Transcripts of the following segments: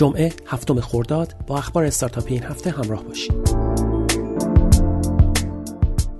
جمعه هفتم خرداد با اخبار استارتاپی این هفته همراه باشید.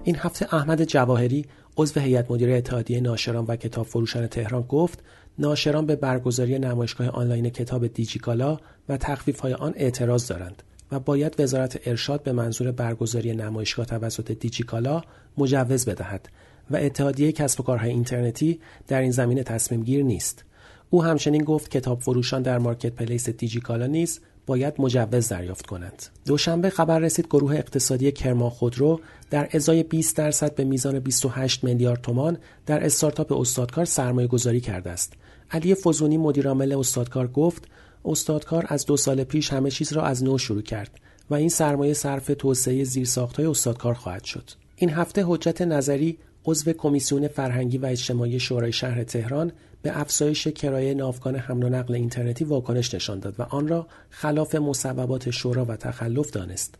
این هفته احمد جواهری عضو هیئت مدیره اتحادیه ناشران و کتاب فروشان تهران گفت ناشران به برگزاری نمایشگاه آنلاین کتاب دیجیکالا و های آن اعتراض دارند و باید وزارت ارشاد به منظور برگزاری نمایشگاه توسط دیجیکالا مجوز بدهد و اتحادیه کسب و کارهای اینترنتی در این زمینه تصمیم گیر نیست. او همچنین گفت کتاب فروشان در مارکت پلیس دیجیکالا نیز باید مجوز دریافت کنند. دوشنبه خبر رسید گروه اقتصادی کرمان خودرو در ازای 20 درصد به میزان 28 میلیارد تومان در استارتاپ استادکار سرمایه گذاری کرده است. علی فزونی مدیرعامل استادکار گفت استادکار از دو سال پیش همه چیز را از نو شروع کرد و این سرمایه صرف توسعه زیرساختهای استادکار خواهد شد. این هفته حجت نظری عضو کمیسیون فرهنگی و اجتماعی شورای شهر تهران به افزایش کرایه ناوگان حمل و نقل اینترنتی واکنش نشان داد و آن را خلاف مصوبات شورا و تخلف دانست.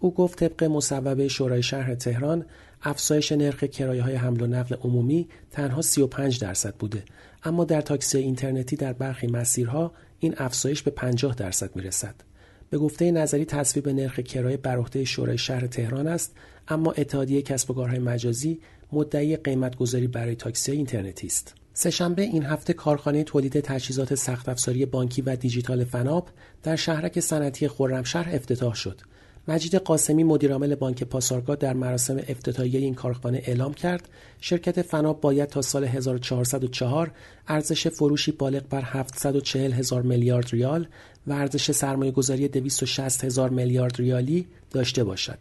او گفت طبق مصوبه شورای شهر تهران افزایش نرخ کرایه های حمل و نقل عمومی تنها 35 درصد بوده اما در تاکسی اینترنتی در برخی مسیرها این افزایش به 50 درصد می رسد. به گفته نظری تصویب نرخ کرایه بر عهده شورای شهر تهران است اما اتحادیه کسب و کارهای مجازی مدعی قیمتگذاری برای تاکسی اینترنتی است. سهشنبه این هفته کارخانه تولید تجهیزات سخت افزاری بانکی و دیجیتال فناب در شهرک صنعتی خرمشهر افتتاح شد. مجید قاسمی مدیرعامل بانک پاسارگاد در مراسم افتتاحیه این کارخانه اعلام کرد شرکت فناب باید تا سال 1404 ارزش فروشی بالغ بر 740 هزار میلیارد ریال و ارزش سرمایه گذاری 260 هزار میلیارد ریالی داشته باشد.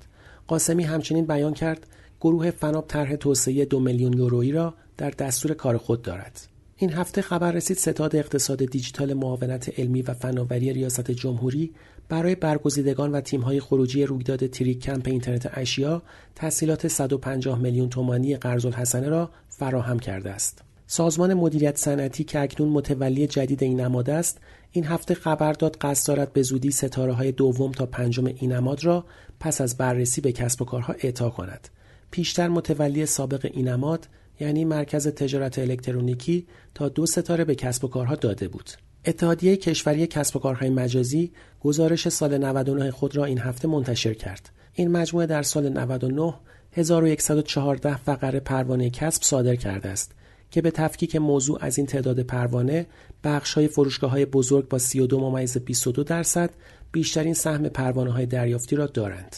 قاسمی همچنین بیان کرد گروه فناب طرح توسعه دو میلیون یورویی را در دستور کار خود دارد. این هفته خبر رسید ستاد اقتصاد دیجیتال معاونت علمی و فناوری ریاست جمهوری برای برگزیدگان و تیم‌های خروجی رویداد تریک کمپ اینترنت اشیا تسهیلات 150 میلیون تومانی قرض الحسنه را فراهم کرده است. سازمان مدیریت صنعتی که اکنون متولی جدید این نماد است این هفته خبر داد قصد دارد به زودی ستاره های دوم تا پنجم این نماد را پس از بررسی به کسب و کارها اعطا کند پیشتر متولی سابق این نماد یعنی مرکز تجارت الکترونیکی تا دو ستاره به کسب و کارها داده بود. اتحادیه کشوری کسب و کارهای مجازی گزارش سال 99 خود را این هفته منتشر کرد. این مجموعه در سال 99 1114 فقره پروانه کسب صادر کرده است که به تفکیک موضوع از این تعداد پروانه بخش های فروشگاه های بزرگ با 32 ممیز 22 درصد بیشترین سهم پروانه های دریافتی را دارند.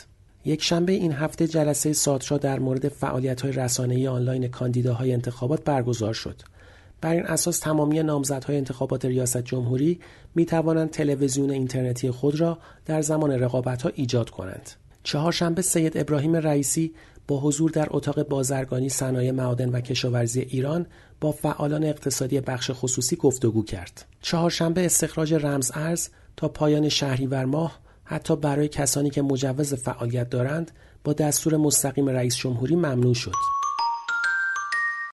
یک شنبه این هفته جلسه ساترا در مورد فعالیت های رسانه‌ای آنلاین کاندیداهای انتخابات برگزار شد. بر این اساس تمامی نامزدهای انتخابات ریاست جمهوری می توانند تلویزیون اینترنتی خود را در زمان رقابت ها ایجاد کنند. چهارشنبه سید ابراهیم رئیسی با حضور در اتاق بازرگانی صنایع معادن و کشاورزی ایران با فعالان اقتصادی بخش خصوصی گفتگو کرد. چهارشنبه استخراج رمز ارز تا پایان شهریور ماه حتی برای کسانی که مجوز فعالیت دارند با دستور مستقیم رئیس جمهوری ممنوع شد.